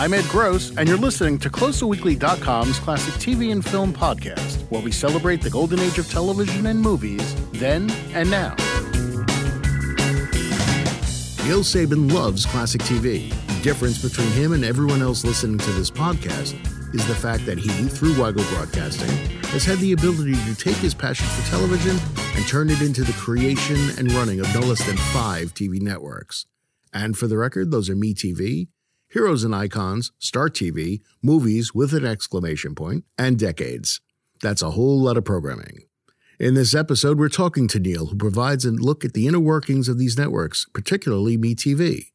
I'm Ed Gross, and you're listening to CloserWeekly.com's classic TV and film podcast, where we celebrate the golden age of television and movies, then and now. Neal Sabin loves classic TV. The difference between him and everyone else listening to this podcast is the fact that he, through Weigel Broadcasting, has had the ability to take his passion for television and turn it into the creation and running of no less than five TV networks. And for the record, those are MeTV, Heroes and Icons, Start TV, Movies with an exclamation point, and Decades. That's a whole lot of programming. In this episode, we're talking to Neal, who provides a look at the inner workings of these networks, particularly MeTV.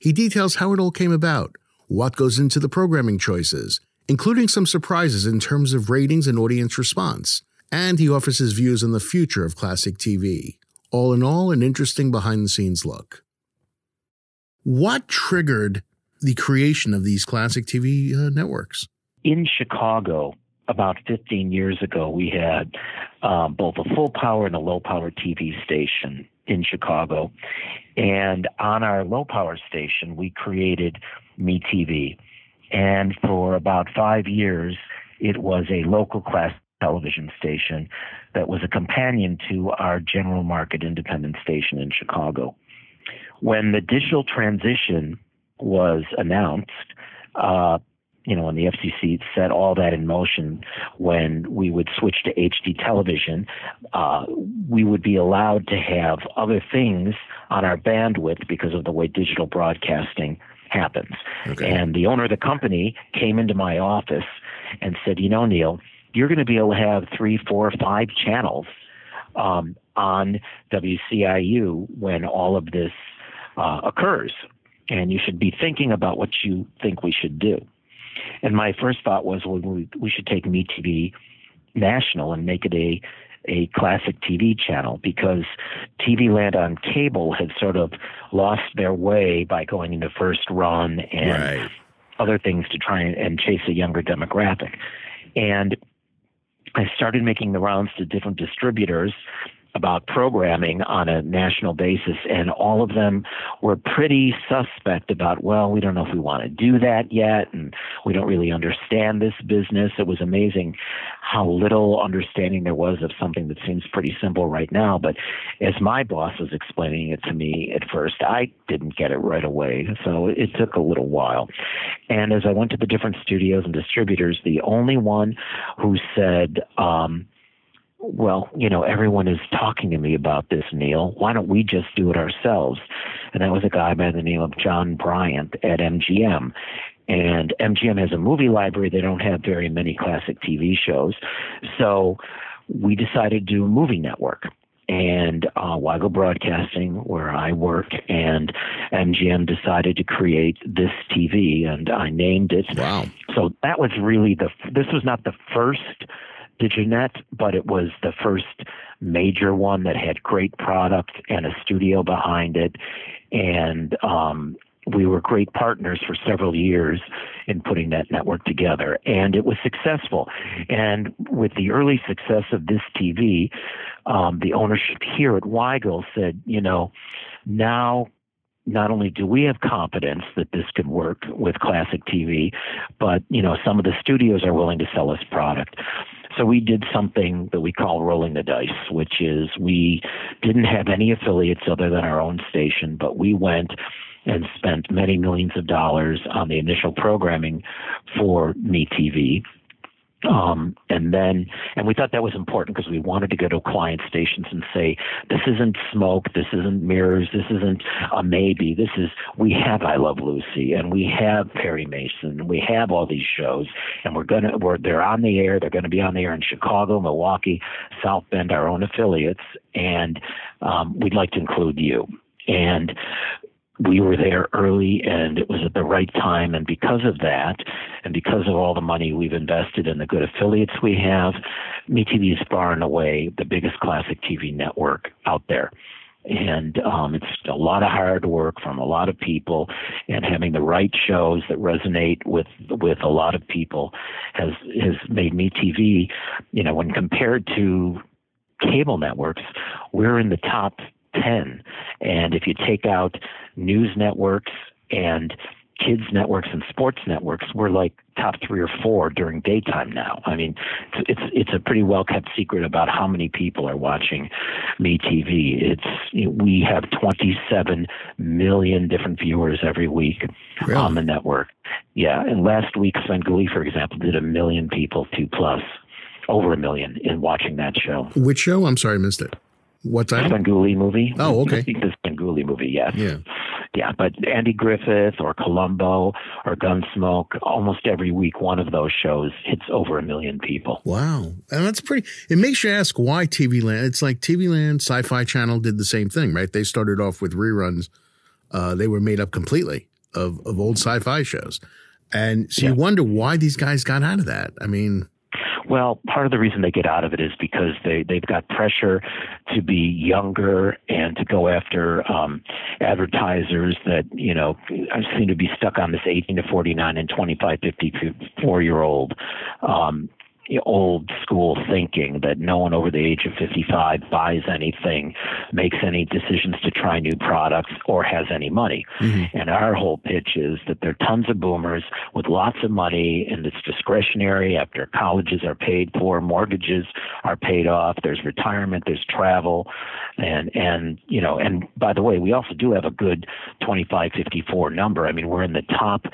He details how it all came about, what goes into the programming choices, including some surprises in terms of ratings and audience response, and he offers his views on the future of classic TV. All in all, an interesting behind the scenes look. What triggered the creation of these classic TV uh, networks? In Chicago, about 15 years ago, we had um, both a full power and a low power TV station in Chicago. And on our low power station, we created MeTV. And for about five years, it was a local class television station that was a companion to our general market independent station in Chicago. When the digital transition was announced, uh, you know, when the FCC set all that in motion, when we would switch to HD television, uh, we would be allowed to have other things on our bandwidth because of the way digital broadcasting happens. Okay. And the owner of the company came into my office and said, you know, Neal, you're going to be able to have three, four, five channels um, on WCIU when all of this uh, occurs. And you should be thinking about what you think we should do. And my first thought was, well, we, we should take MeTV national and make it a a classic TV channel because TV land on cable had sort of lost their way by going into first run and right. other things to try and, and chase a younger demographic. And I started making the rounds to different distributors about programming on a national basis, and all of them were pretty suspect about, well, we don't know if we want to do that yet, and we don't really understand this business. It was amazing how little understanding there was of something that seems pretty simple right now. But as my boss was explaining it to me at first, I didn't get it right away. So it took a little while. And as I went to the different studios and distributors, the only one who said, um, well, you know, everyone is talking to me about this, Neal. Why don't we just do it ourselves? And that was a guy by the name of John Bryant at MGM. And MGM has a movie library. They don't have very many classic TV shows. So we decided to do a movie network. And uh, Weigel Broadcasting, where I work, and MGM decided to create this TV, and I named it. Wow! So that was really the. This was not the first Diginet, but it was the first major one that had great product and a studio behind it. And um, we were great partners for several years in putting that network together, and it was successful. And with the early success of this TV, um, the ownership here at Weigel said, you know, now not only do we have confidence that this could work with classic TV, but you know some of the studios are willing to sell us product. So we did something that we call rolling the dice, which is we didn't have any affiliates other than our own station, but we went and spent many millions of dollars on the initial programming for MeTV um, and then, and we thought that was important because we wanted to go to client stations and say, this isn't smoke, this isn't mirrors, this isn't a maybe. This is, we have I Love Lucy and we have Perry Mason and we have all these shows and we're going to, we're, they're on the air. They're going to be on the air in Chicago, Milwaukee, South Bend, our own affiliates. And, um, we'd like to include you. And we were there early and it was at the right time. And because of that, and because of all the money we've invested in the good affiliates we have, MeTV is far and away the biggest classic TV network out there. And um, it's a lot of hard work from a lot of people, and having the right shows that resonate with with a lot of people has has made MeTV, you know, when compared to cable networks, we're in the top 10. And if you take out news networks and kids networks and sports networks, we're like top three or four during daytime now. I mean, it's it's, it's a pretty well kept secret about how many people are watching MeTV. It's you know, we have 27 million different viewers every week really? on the network. Yeah, and last week Svengoolie, for example, did a million people, two plus, over a million in watching that show. Which show? I'm sorry, I missed it. What that? Svengoolie movie. Oh, okay. the Svengoolie movie, yes. Yeah. Yeah, but Andy Griffith or Columbo or Gunsmoke, almost every week one of those shows hits over a million people. Wow. And that's pretty, it makes you ask why TV Land. It's like TV Land, Sci Fi Channel did the same thing, right? They started off with reruns. Uh, they were made up completely of, of old sci fi shows. And so yeah. you wonder why these guys got out of that. I mean, well, part of the reason they get out of it is because they they've got pressure to be younger and to go after um, advertisers that you know seem to be stuck on this 18 to 49 and 25 54 year old um, old school thinking that no one over the age of 55 buys anything, makes any decisions to try new products, or has any money. Mm-hmm. And our whole pitch is that there are tons of boomers with lots of money and it's discretionary after colleges are paid for, mortgages are paid off, there's retirement, there's travel, and and you know, and by the way, we also do have a good 25 54 number. I mean, we're in the top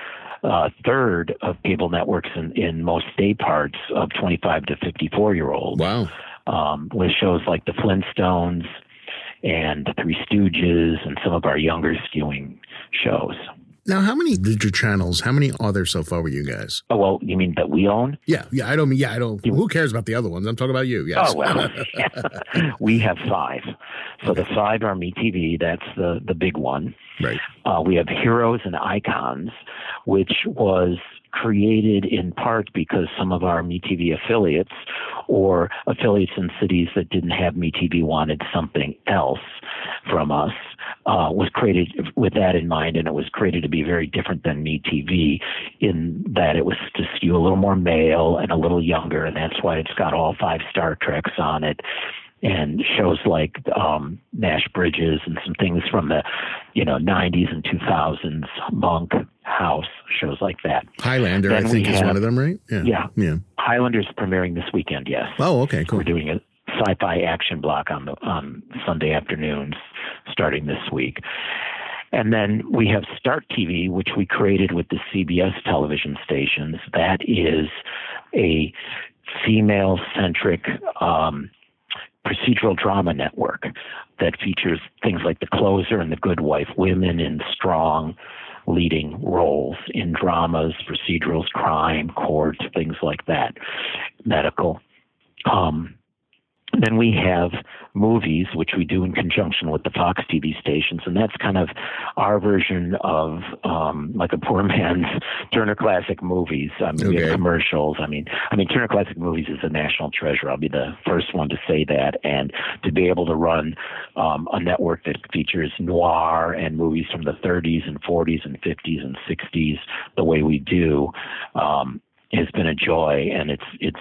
uh, third of cable networks in, in most day parts of 25 to 54 year olds. Wow. Um, with shows like The Flintstones and The Three Stooges and some of our younger skewing shows. Now, how many digital channels? How many are there so far with you guys? Oh well, you mean that we own? Yeah, yeah. I don't mean yeah. I don't. You, who cares about the other ones? I'm talking about you. Yes. Oh well, yeah. we have five. So okay. the five are MeTV. That's the the big one. Right. Uh, we have Heroes and Icons, which was created in part because some of our MeTV affiliates or affiliates in cities that didn't have MeTV wanted something else from us. Uh, was created with that in mind, and it was created to be very different than MeTV in that it was to skew a little more male and a little younger, and that's why it's got all five Star Treks on it and shows like um, Nash Bridges and some things from the, you know, 90s and 2000s, Monk House shows like that. Highlander, then I think, is one of them, right? Yeah. yeah. Yeah. Highlander's premiering this weekend. Yes. Oh, okay, cool. We're doing a sci-fi action block on the on Sunday afternoons, starting this week. And then we have Start TV, which we created with the CBS television stations. That is a female centric um, procedural drama network that features things like The Closer and The Good Wife, women in strong leading roles in dramas, procedurals, crime, court, things like that, medical. Um, then we have movies, which we do in conjunction with the Fox TV stations, and that's kind of our version of um, like a poor man's Turner Classic Movies. I mean, okay. we have commercials. I mean, I mean, Turner Classic Movies is a national treasure. I'll be the first one to say that, and to be able to run um, a network that features noir and movies from the 30s and 40s and 50s and 60s the way we do. Um, has been a joy, and it's it's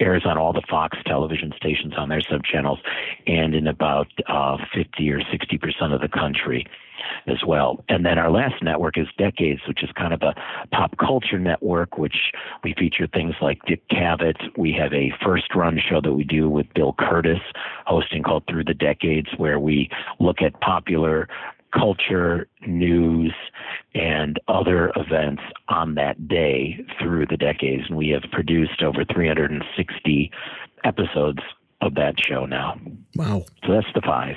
airs on all the Fox television stations on their subchannels and in about uh, 50 or 60 percent of the country as well. And then our last network is Decades, which is kind of a pop culture network, which we feature things like Dick Cavett. We have a first run show that we do with Bill Kurtis hosting called Through the Decades, where we look at popular culture, news, and other events on that day through the decades. And we have produced over 360 episodes of that show now. Wow. So that's the five.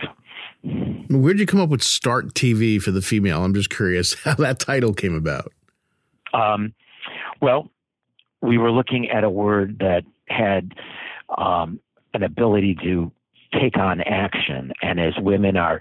Where'd you come up with Start TV for the female? I'm just curious how that title came about. Um, well, we were looking at a word that had um, an ability to take on action. And as women are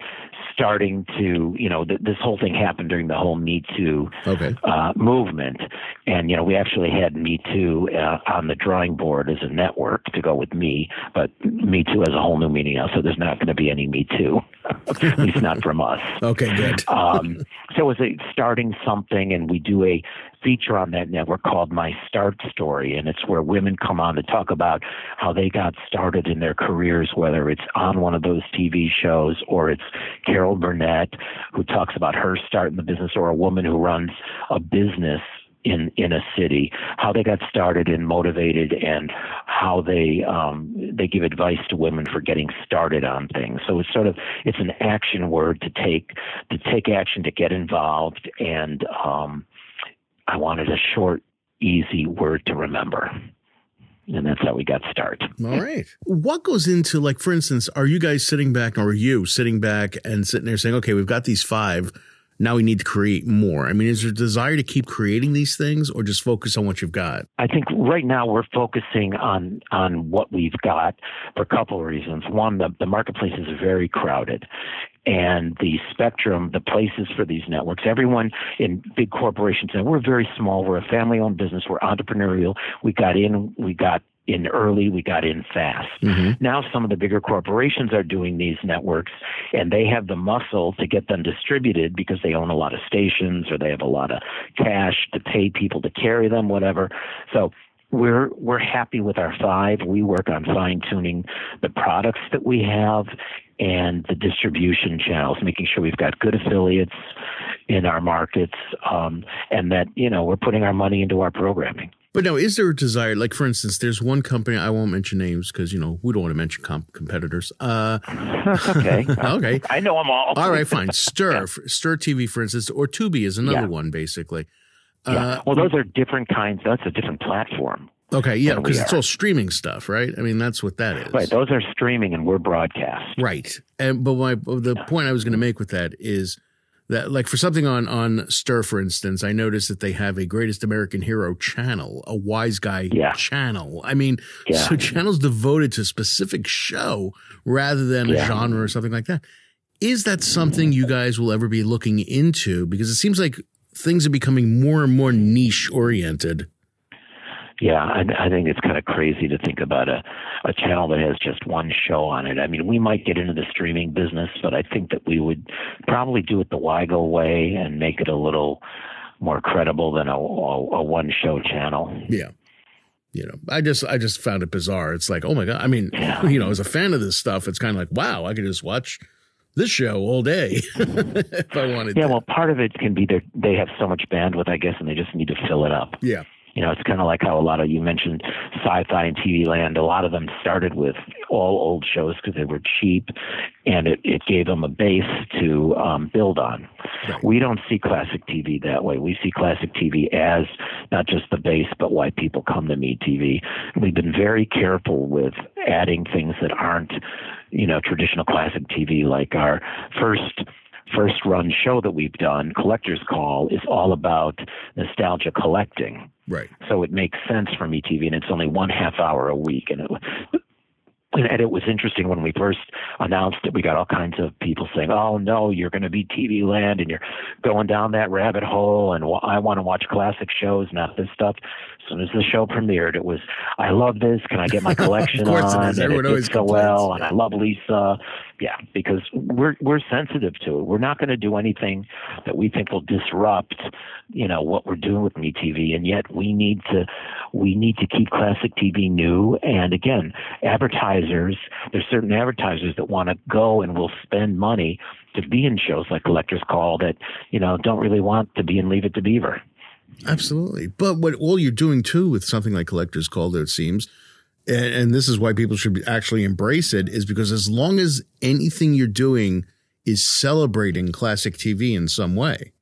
starting to, you know, th- this whole thing happened during the whole Me Too okay. uh, movement. And, you know, we actually had Me Too uh, on the drawing board as a network to go with me, but Me Too has a whole new meaning now, so there's not going to be any Me Too, at least not from us. Okay, good. um, so it was a, starting something, and we do a feature on that network called My Start Story, and it's where women come on to talk about how they got started in their careers, whether it's on one of those TV shows or it's Carol Burnett who talks about her start in the business, or a woman who runs a business in in a city, how they got started and motivated, and how they um, they give advice to women for getting started on things. So it's sort of it's an action word to take to take action to get involved, and um, I wanted a short, easy word to remember. And that's how we got started. All right. What goes into, like, for instance, are you guys sitting back, or are you sitting back and sitting there saying, okay, we've got these five now we need to create more? I mean, is there a desire to keep creating these things or just focus on what you've got? I think right now we're focusing on on what we've got for a couple of reasons. One, the, the marketplace is very crowded and the spectrum, the places for these networks. Everyone in big corporations, and we're very small. We're a family owned business. We're entrepreneurial. We got in, we got in early, we got in fast. Mm-hmm. Now some of the bigger corporations are doing these networks and they have the muscle to get them distributed because they own a lot of stations or they have a lot of cash to pay people to carry them, whatever. So we're we're happy with our five. We work on fine tuning the products that we have and the distribution channels, making sure we've got good affiliates in our markets, um, and that you know we're putting our money into our programming. But now, is there a desire? Like, for instance, there's one company I won't mention names because you know we don't want to mention comp- competitors. Uh, okay, okay, I know them all. all right, fine. Stirr, yeah. Stirr TV, for instance, or Tubi is another yeah. one, basically. Yeah. Uh, well, those are different kinds. That's a different platform. Okay, yeah, because it's all streaming stuff, right? I mean, that's what that is. Right, those are streaming, and we're broadcast. Right, and but my the yeah. point I was going to make with that is that like for something on on Stirr, for instance, I noticed that they have a Greatest American Hero channel, a Wiseguy yeah. channel. I mean, yeah. so channels devoted to a specific show rather than yeah. a genre or something like that. Is that something you guys will ever be looking into? Because it seems like things are becoming more and more niche oriented yeah, I, I think it's kind of crazy to think about a, a channel that has just one show on it. I mean, we might get into the streaming business, but I think that we would probably do it the Weigel way and make it a little more credible than a, a, a one show channel. Yeah you know, I just I just found it bizarre. It's like, oh my god! I mean, yeah. you know, as a fan of this stuff, it's kind of like, wow, I could just watch this show all day if I wanted. Yeah, well, part of it can be that they have so much bandwidth, I guess, and they just need to fill it up. Yeah, you know, it's kind of like how a lot of you mentioned sci-fi and TV land. A lot of them started with all old shows because they were cheap, and it, it gave them a base to um, build on. We don't see classic TV that way. We see classic TV as not just the base, but why people come to MeTV. We've been very careful with adding things that aren't, you know, traditional classic TV, like our first first run show that we've done, Collector's Call, is all about nostalgia collecting. Right. So it makes sense for me MeTV, and it's only one half hour a week, and it and it was interesting when we first announced it. We got all kinds of people saying, "Oh no, you're going to be TV land, and you're going down that rabbit hole." And I want to watch classic shows, not this stuff. As soon as the show premiered, it was, "I love this. Can I get my collection on?" It and it did so well, and I love Lisa. Yeah, because we're we're sensitive to it. We're not going to do anything that we think will disrupt, you know, what we're doing with MeTV, and yet we need to we need to keep classic TV new. And again, advertisers, there's certain advertisers that want to go and will spend money to be in shows like Collector's Call that, you know, don't really want to be in Leave It to Beaver. Absolutely. But what all you're doing too with something like Collector's Call, it seems, and, and this is why people should actually embrace it, is because as long as anything you're doing is celebrating classic TV in some way,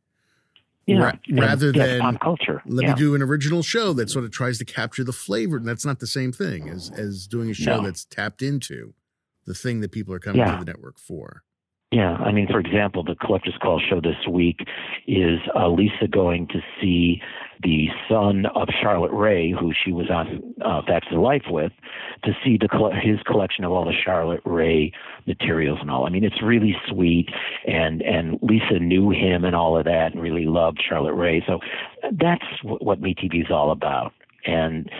yeah, Ra- rather and, than pop culture. Let yeah. me do an original show that sort of tries to capture the flavor. And that's not the same thing as as doing a show no. that's tapped into the thing that people are coming yeah. to the network for. Yeah, I mean, for example, the collector's call show this week is uh, Lisa going to see the son of Charlotte Rae, who she was on uh, Facts of Life with, to see the his collection of all the Charlotte Rae materials and all. I mean, it's really sweet, and and Lisa knew him and all of that, and really loved Charlotte Rae. So that's what, what MeTV is all about. And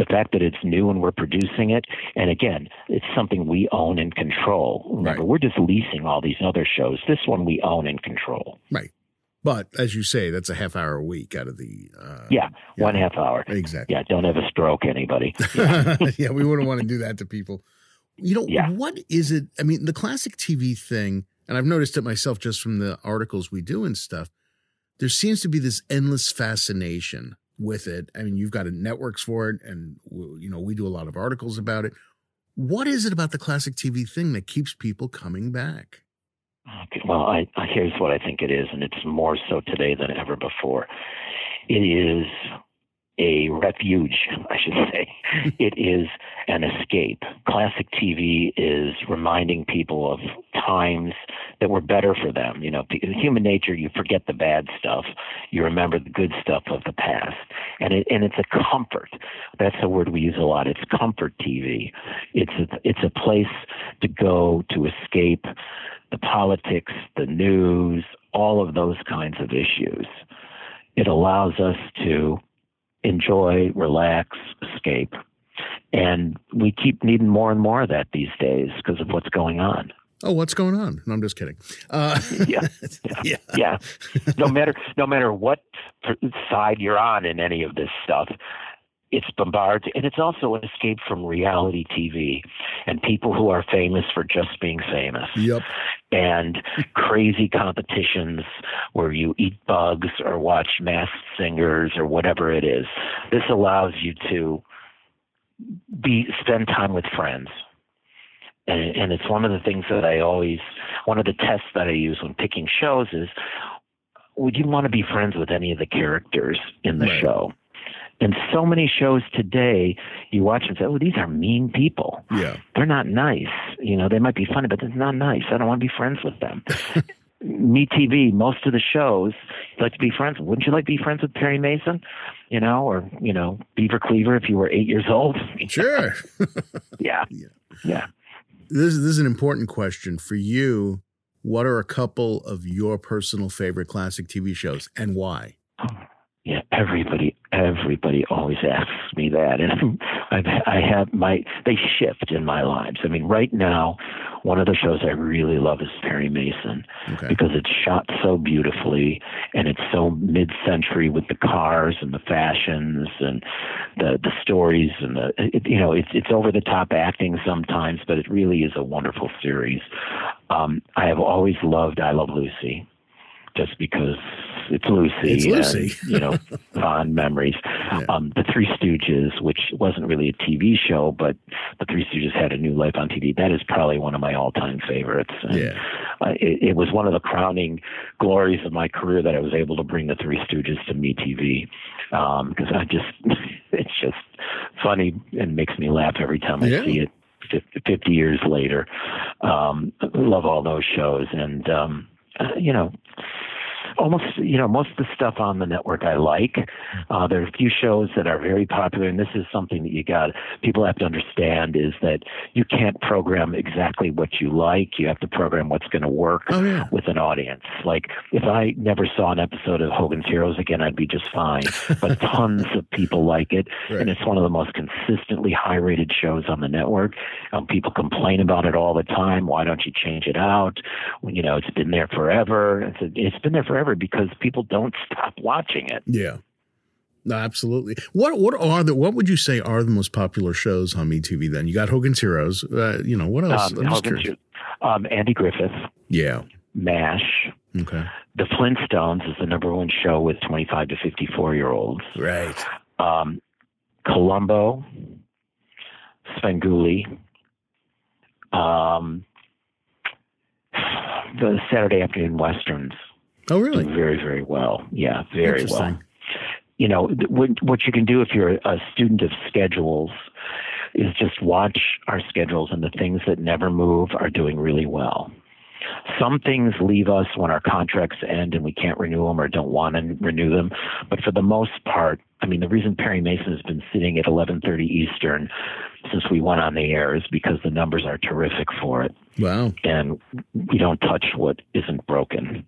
the fact that it's new and we're producing it, and again, it's something we own and control. Remember, right. we're just leasing all these other shows. This one we own and control. Right. But as you say, that's a half hour a week out of the. Uh, yeah, yeah, one half hour. Exactly. Yeah, don't have a stroke, anybody. Yeah, yeah we wouldn't want to do that to people. You know, yeah. what is it? I mean, the classic TV thing, and I've noticed it myself just from the articles we do and stuff. There seems to be this endless fascination with it. I mean, you've got networks for it, and you know, we do a lot of articles about it. What is it about the classic TV thing that keeps people coming back? Okay, well, I, here's what I think it is, and it's more so today than ever before. It is a refuge, I should say. it is an escape. Classic TV is reminding people of times that were better for them. You know, in human nature, you forget the bad stuff, you remember the good stuff of the past. And it, and it's a comfort. That's a word we use a lot. It's comfort TV. It's a, it's a place to go to escape the politics, the news, all of those kinds of issues. It allows us to enjoy, relax, escape. And we keep needing more and more of that these days because of what's going on. Oh, what's going on? No, I'm just kidding. Uh, yeah, yeah, yeah. No matter no matter what side you're on in any of this stuff, it's bombarded and it's also an escape from reality TV and people who are famous for just being famous. Yep. And crazy competitions where you eat bugs or watch masked singers or whatever it is. This allows you to be spend time with friends. And, and it's one of the things that I always one of the tests that I use when picking shows is would you want to be friends with any of the characters in the right. show? And so many shows today, you watch and say, "Oh, these are mean people. Yeah, they're not nice. You know, they might be funny, but they're not nice. I don't want to be friends with them." Me TV, most of the shows, you'd like to be friends. Wouldn't you like to be friends with Perry Mason? You know, or you know, Beaver Cleaver if you were eight years old. Sure. yeah. yeah. Yeah. This, this is an important question for you. What are a couple of your personal favorite classic TV shows and why? Everybody, everybody always asks me that, and I've, I have my they shift in my lives. I mean, right now, one of the shows I really love is Perry Mason okay. because it's shot so beautifully and it's so mid-century with the cars and the fashions and the the stories and the it, you know it's it's over the top acting sometimes, but it really is a wonderful series. Um, I have always loved I Love Lucy just because it's Lucy. It's Lucy. And, you know, fond memories. Yeah. Um, the Three Stooges, which wasn't really a TV show, but the Three Stooges had a new life on TV. That is probably one of my all-time favorites. And, yeah. Uh, it, it, was one of the crowning glories of my career that I was able to bring the Three Stooges to MeTV because um, I just, it's just funny and makes me laugh every time I see it. 50 years later, um, love all those shows, and um, Uh, you know, almost you know most of the stuff on the network I like. Uh, there are a few shows that are very popular, and this is something that you got people have to understand is that you can't program exactly what you like. You have to program what's going to work oh, yeah. with an audience. Like if I never saw an episode of Hogan's Heroes again, I'd be just fine. But tons of people like it, right. and it's one of the most consistently high-rated shows on the network. Um, people complain about it all the time. Why don't you change it out? You know, it's been there forever. It's, a, it's been there forever because people don't stop watching it. Yeah. No, absolutely. What what are the what would you say are the most popular shows on MeTV? Then you got Hogan's Heroes. Uh, you know what else? Um, Hogan's, um, Andy Griffith. Yeah. Mash. Okay. The Flintstones is the number one show with twenty five to fifty four year olds. Right. Um, Columbo. Svengoolie. Um, the Saturday afternoon westerns. Oh, really? very, very well. Yeah, very well. You know, what, what you can do if you're a student of schedules is just watch our schedules, and the things that never move are doing really well. Some things leave us when our contracts end and we can't renew them or don't want to renew them. But for the most part, I mean, the reason Perry Mason has been sitting at 11:30 Eastern since we went on the air is because the numbers are terrific for it. Wow! And we don't touch what isn't broken.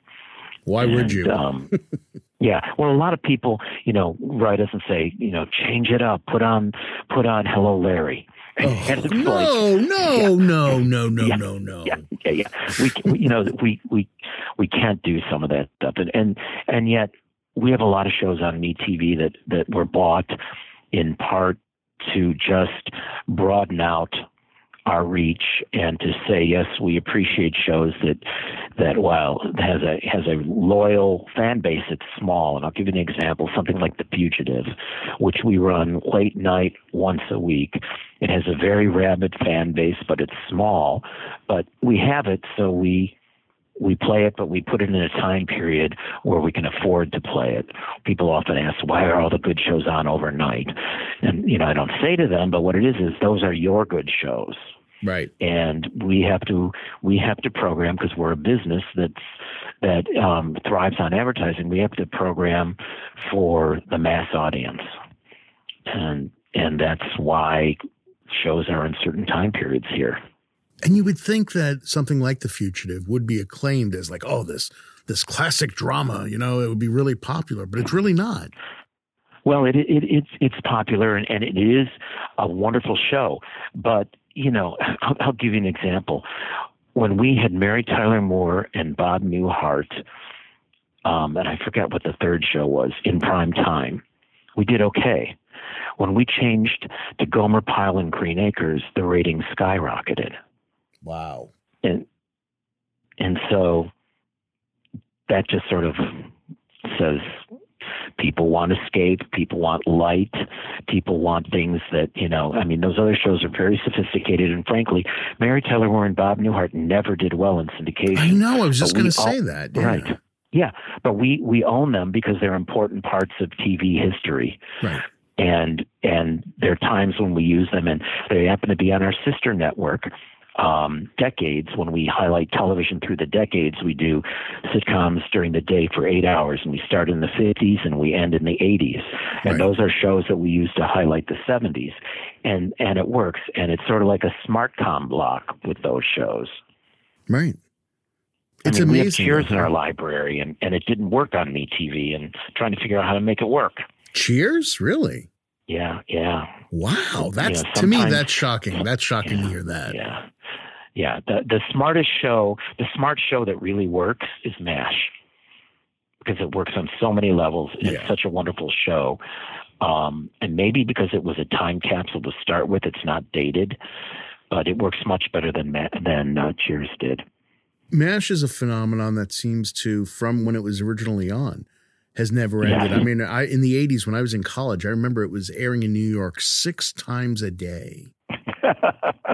Why and, would you? um, Yeah, well, a lot of people, you know, write us and say, you know, change it up, put on, put on Hello Larry. Oh, no, like, no, yeah, no, no, no, yeah, no, no. Yeah, yeah, yeah. We, we, you know, we, we, we can't do some of that stuff, and and and yet we have a lot of shows on MeTV that that were bought in part to just broaden out our reach and to say yes we appreciate shows that that while has a has a loyal fan base it's small. And I'll give you an example something like The Fugitive which we run late night once a week. It has a very rabid fan base but it's small. But we have it so we we play it, but we put it in a time period where we can afford to play it. People often ask, why are all the good shows on overnight? And, you know, I don't say to them, but what it is is those are your good shows. Right. And we have to we have to program because we're a business that's that um, thrives on advertising. We have to program for the mass audience, and and that's why shows are in certain time periods here. And you would think that something like The Fugitive would be acclaimed as like, oh, this this classic drama, you know, it would be really popular, but it's really not. Well, it, it it's it's popular and, and it is a wonderful show, but you know, I'll, I'll give you an example. When we had Mary Tyler Moore and Bob Newhart, um, and I forget what the third show was in prime time, we did okay. When we changed to Gomer Pyle and Green Acres, the ratings skyrocketed. Wow. And and so that just sort of says people want escape, people want light, people want things that, you know, I mean, those other shows are very sophisticated. And frankly, Mary Tyler Moore and Bob Newhart never did well in syndication. I know, I was just going to say that. Yeah. Right. Yeah. But we, we own them because they're important parts of TV history. Right and and there are times when we use them and they happen to be on our sister network um, decades, when we highlight television through the decades, we do sitcoms during the day for eight hours, and we start in the 50s and we end in the 80s. And right. those are shows that we use to highlight the 70s. And, and it works. And it's sort of like a smart com block with those shows. Right. It's I mean, amazing. We have Cheers in our library, and, and it didn't work on MeTV, and trying to figure out how to make it work. Cheers, really? Yeah, yeah. Wow, that's you know, to me that's shocking. That's shocking yeah, to hear that. Yeah, yeah. The the smartest show, the smart show that really works is MASH because it works on so many levels. It's such a wonderful show. Um, and maybe because it was a time capsule to start with, it's not dated, but it works much better than than uh, Cheers did. MASH is a phenomenon that seems to, from when it was originally on, has never ended. Yeah. I mean, I in the 80s when I was in college, I remember it was airing in New York 6 times a day.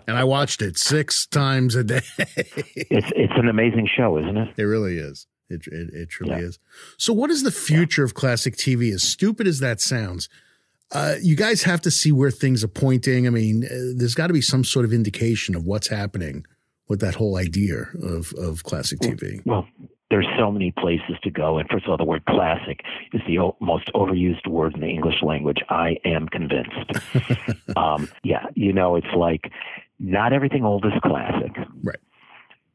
And I watched it 6 times a day. it's it's an amazing show, isn't it? It really is. It it, it truly yeah. is. So what is the future yeah. of classic TV as stupid as that sounds? Uh, you guys have to see where things are pointing. I mean, uh, there's got to be some sort of indication of what's happening with that whole idea of of classic TV. Well, there's so many places to go. And first of all, the word classic is the o- most overused word in the English language. I am convinced. um, yeah, you know, it's like not everything old is classic. Right.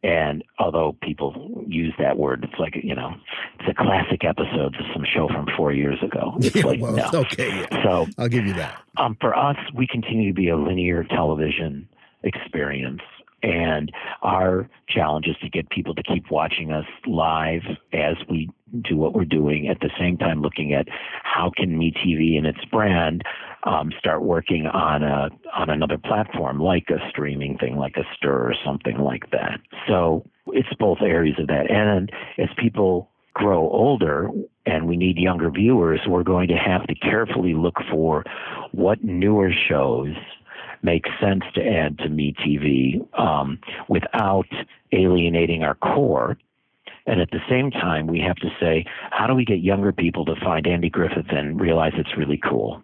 And although people use that word, it's like, you know, it's a classic episode of some show from four years ago. It's yeah, like, well, no. okay. Yeah. So I'll give you that. Um, for us, we continue to be a linear television experience. And our challenge is to get people to keep watching us live as we do what we're doing. At the same time, looking at how can MeTV and its brand um, start working on a on another platform, like a streaming thing, like a Stirr or something like that. So it's both areas of that. And as people grow older and we need younger viewers, we're going to have to carefully look for what newer shows make sense to add to MeTV um, without alienating our core. And at the same time, we have to say, how do we get younger people to find Andy Griffith and realize it's really cool?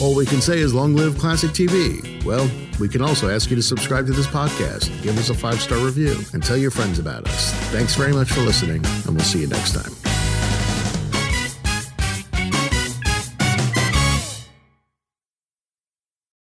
All we can say is long live classic TV. Well, we can also ask you to subscribe to this podcast, give us a five star review, and tell your friends about us. Thanks very much for listening, and we'll see you next time.